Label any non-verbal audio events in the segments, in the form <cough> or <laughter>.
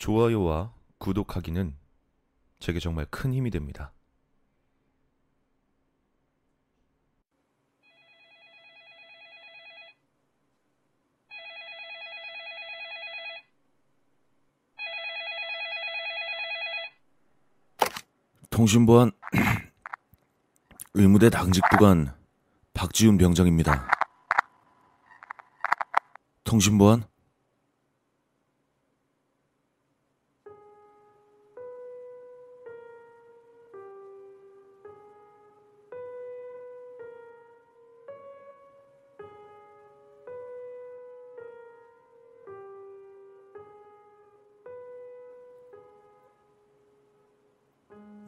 좋아요와 구독하기는 제게 정말 큰 힘이 됩니다. 통신보안 <clears throat> 의무대 당직 부관 박지훈 병장입니다. 통신보안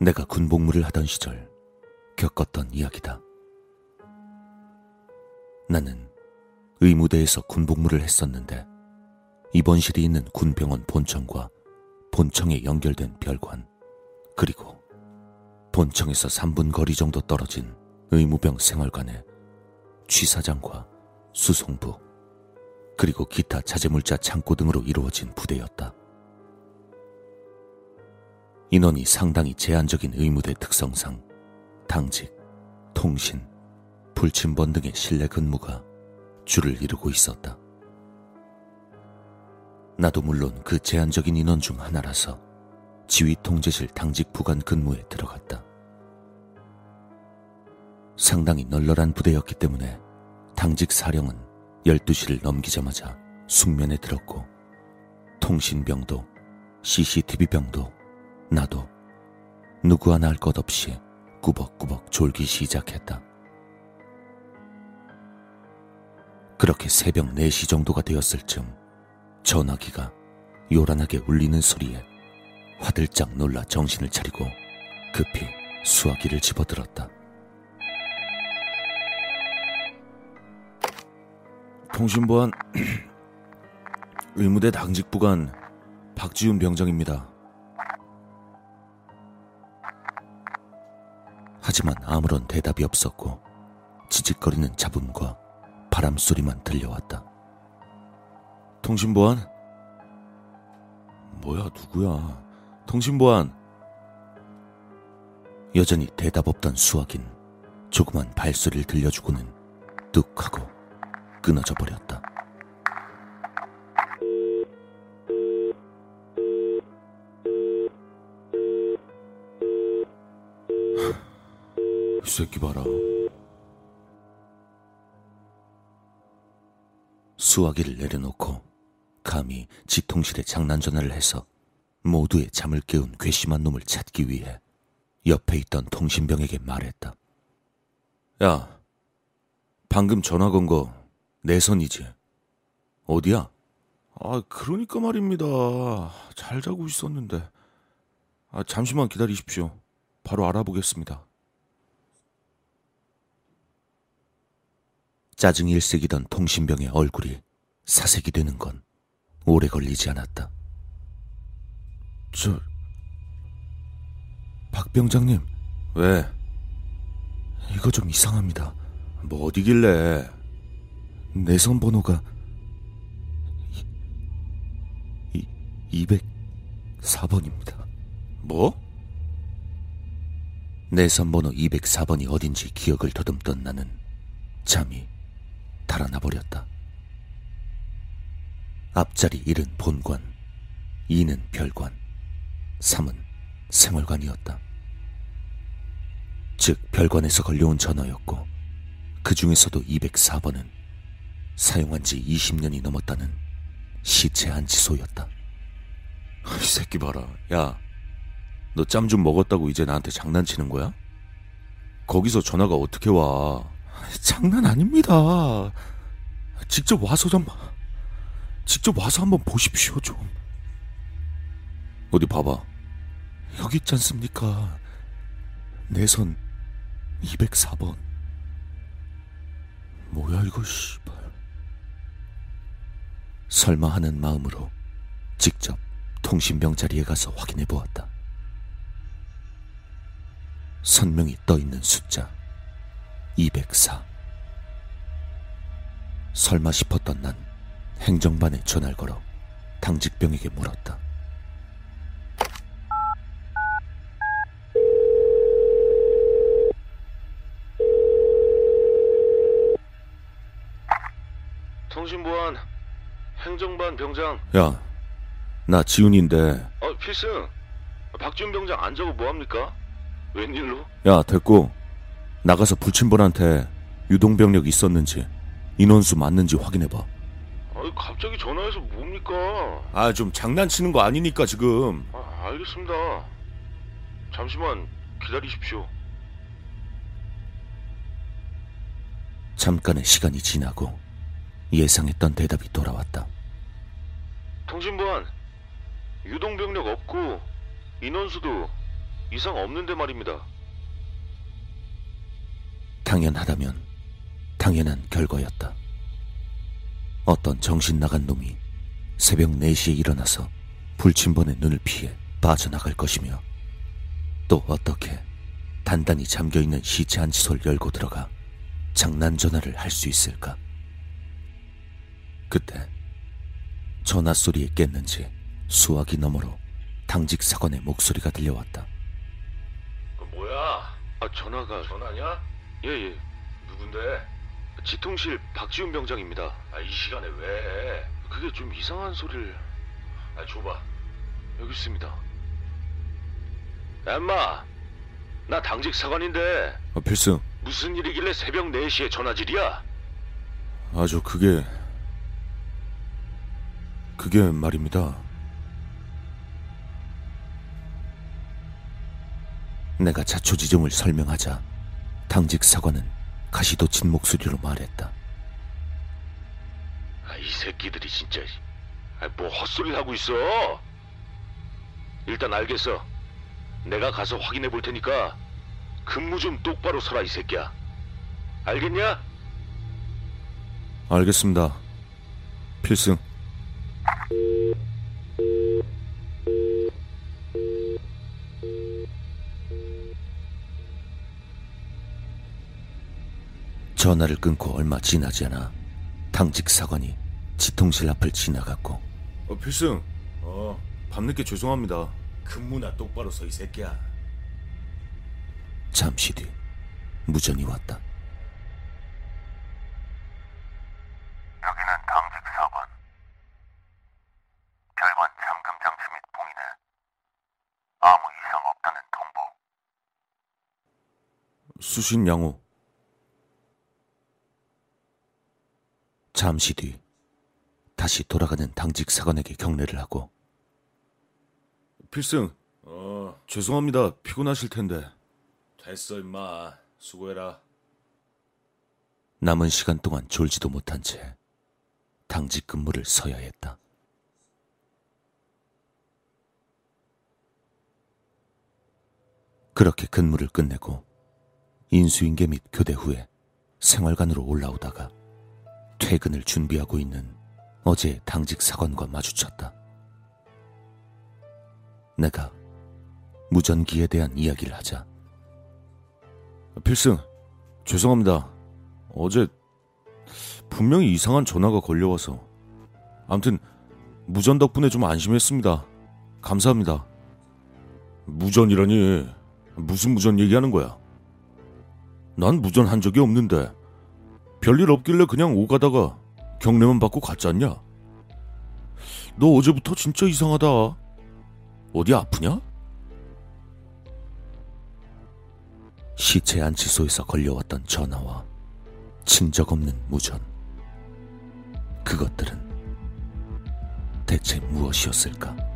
내가 군복무를 하던 시절 겪었던 이야기다. 나는 의무대에서 군복무를 했었는데 입원실이 있는 군병원 본청과 본청에 연결된 별관 그리고 본청에서 3분 거리 정도 떨어진 의무병 생활관에 취사장과 수송부 그리고 기타 자재물자 창고 등으로 이루어진 부대였다. 인원이 상당히 제한적인 의무대 특성상 당직, 통신, 불침번 등의 실내 근무가 주를 이루고 있었다. 나도 물론 그 제한적인 인원 중 하나라서 지휘 통제실 당직 부관 근무에 들어갔다. 상당히 널널한 부대였기 때문에 당직 사령은 12시를 넘기자마자 숙면에 들었고 통신병도 CCTV병도 나도 누구 하나 할 것 없이 꾸벅꾸벅 졸기 시작했다. 그렇게 새벽 4시 정도가 되었을 즈음 전화기가 요란하게 울리는 소리에 화들짝 놀라 정신을 차리고 급히 수화기를 집어들었다. 통신보안 <clears throat> 의무대 당직 부관 박지훈 병장입니다. 하지만 아무런 대답이 없었고 지직거리는 잡음과 바람 소리만 들려왔다. 통신보안? 뭐야, 누구야? 통신보안! 여전히 대답 없던 수학인 조그만 발소리를 들려주고는 뚝 하고 끊어져 버렸다. 새끼 봐라. 수화기를 내려놓고 감히 지통실에 장난 전화를 해서 모두의 잠을 깨운 괘씸한 놈을 찾기 위해 옆에 있던 통신병에게 말했다. 야, 방금 전화 건 거 내 선이지? 어디야? 아, 그러니까 말입니다. 잘 자고 있었는데. 아, 잠시만 기다리십시오. 바로 알아보겠습니다. 짜증이 일색이던 통신병의 얼굴이 사색이 되는 건 오래 걸리지 않았다. 저, 박 병장님. 왜? 이거 좀 이상합니다. 뭐 어디길래? 내선 번호가 이, 204번입니다. 뭐? 내선 번호 204번이 어딘지 기억을 더듬던 나는 잠이 달아나 버렸다. 앞자리 1은 본관, 2는 별관, 3은 생활관이었다. 즉, 별관에서 걸려온 전화였고, 그 중에서도 204번은 사용한 지 20년이 넘었다는 시체 안치소였다. 이 새끼 봐라. 야, 너 짬 좀 먹었다고 이제 나한테 장난치는 거야? 거기서 전화가 어떻게 와? 장난 아닙니다. 직접 와서 좀, 직접 와서 한번 보십시오, 좀. 어디 봐봐. 여기 있지 않습니까? 내선 204번. 뭐야, 이거, 씨발. 설마 하는 마음으로 직접 통신병 자리에 가서 확인해 보았다. 선명히 떠 있는 숫자 204 설마 싶었던 난 행정반에 전화를 걸어 당직병에게 물었다. 통신보안 행정반 병장 야, 나 지훈인데 어 필승 박준 병장 안 자고 뭐합니까? 웬일로? 야 됐고 나가서 불침번한테 유동병력 있었는지, 인원수 맞는지 확인해봐. 아, 갑자기 전화해서 뭡니까? 아, 좀 장난치는 거 아니니까 지금. 아, 알겠습니다. 잠시만 기다리십시오. 잠깐의 시간이 지나고 예상했던 대답이 돌아왔다. 통신보안 유동병력 없고 인원수도 이상 없는데 말입니다. 당연하다면 당연한 결과였다. 어떤 정신 나간 놈이 새벽 4시에 일어나서 불침번의 눈을 피해 빠져나갈 것이며 또 어떻게 단단히 잠겨있는 시체 안치소를 열고 들어가 장난 전화를 할 수 있을까? 그때 전화 소리에 깼는지 수화기 너머로 당직 사관의 목소리가 들려왔다. 그 뭐야? 아 전화가 전화냐? 예예. 누군데? 지통실 박지훈 병장입니다. 아 이 시간에 왜? 그게 좀 이상한 소리를. 아 줘봐. 여기 있습니다. 엠마, 나 당직 사관인데 어, 필승, 무슨 일이길래 새벽 4시에 전화질이야? 아주 그게 그게 말입니다. 내가 자초지종을 설명하자 당직 사관은 가시도친 목소리로 말했다. 아, 이 새끼들이 진짜 아, 뭐 헛소리를 하고 있어? 일단 알겠어. 내가 가서 확인해 볼 테니까 근무 좀 똑바로 서라 이 새끼야. 알겠냐? 알겠습니다. 필승. 전화를 끊고 얼마 지나지 않아 당직 사관이 지통실 앞을 지나갔고 어, 필승. 어, 밤늦게 죄송합니다. 근무나 똑바로 서 이 새끼야. 잠시 뒤 무전이 왔다. 여기는 당직 사관. 별관 잠금 장치 및 봉인해. 아무 이상 없다는 통보. 수신 양호. 잠시 뒤 다시 돌아가는 당직 사관에게 경례를 하고 필승, 어 죄송합니다. 피곤하실 텐데. 됐어 임마. 수고해라. 남은 시간 동안 졸지도 못한 채 당직 근무를 서야 했다. 그렇게 근무를 끝내고 인수인계 및 교대 후에 생활관으로 올라오다가 퇴근을 준비하고 있는 어제 당직 사관과 마주쳤다. 내가 무전기에 대한 이야기를 하자. 필승, 죄송합니다. 어제 분명히 이상한 전화가 걸려와서. 암튼 무전 덕분에 좀 안심했습니다. 감사합니다. 무전이라니 무슨 무전 얘기하는 거야? 난 무전 한 적이 없는데 별일 없길래 그냥 오가다가 경례만 받고 갔지 않냐? 너 어제부터 진짜 이상하다. 어디 아프냐? 시체 안치소에서 걸려왔던 전화와 친적 없는 무전. 그것들은 대체 무엇이었을까?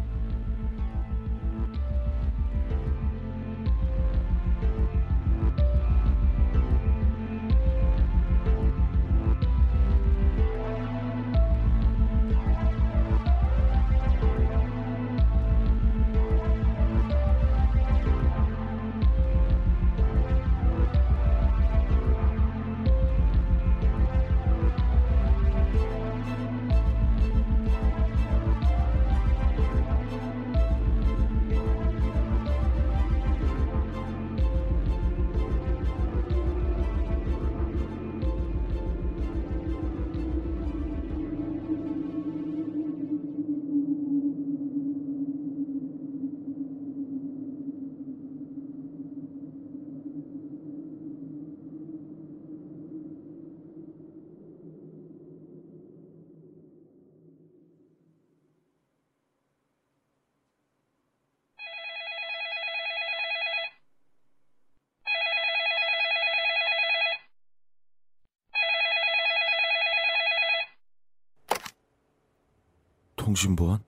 통신보안?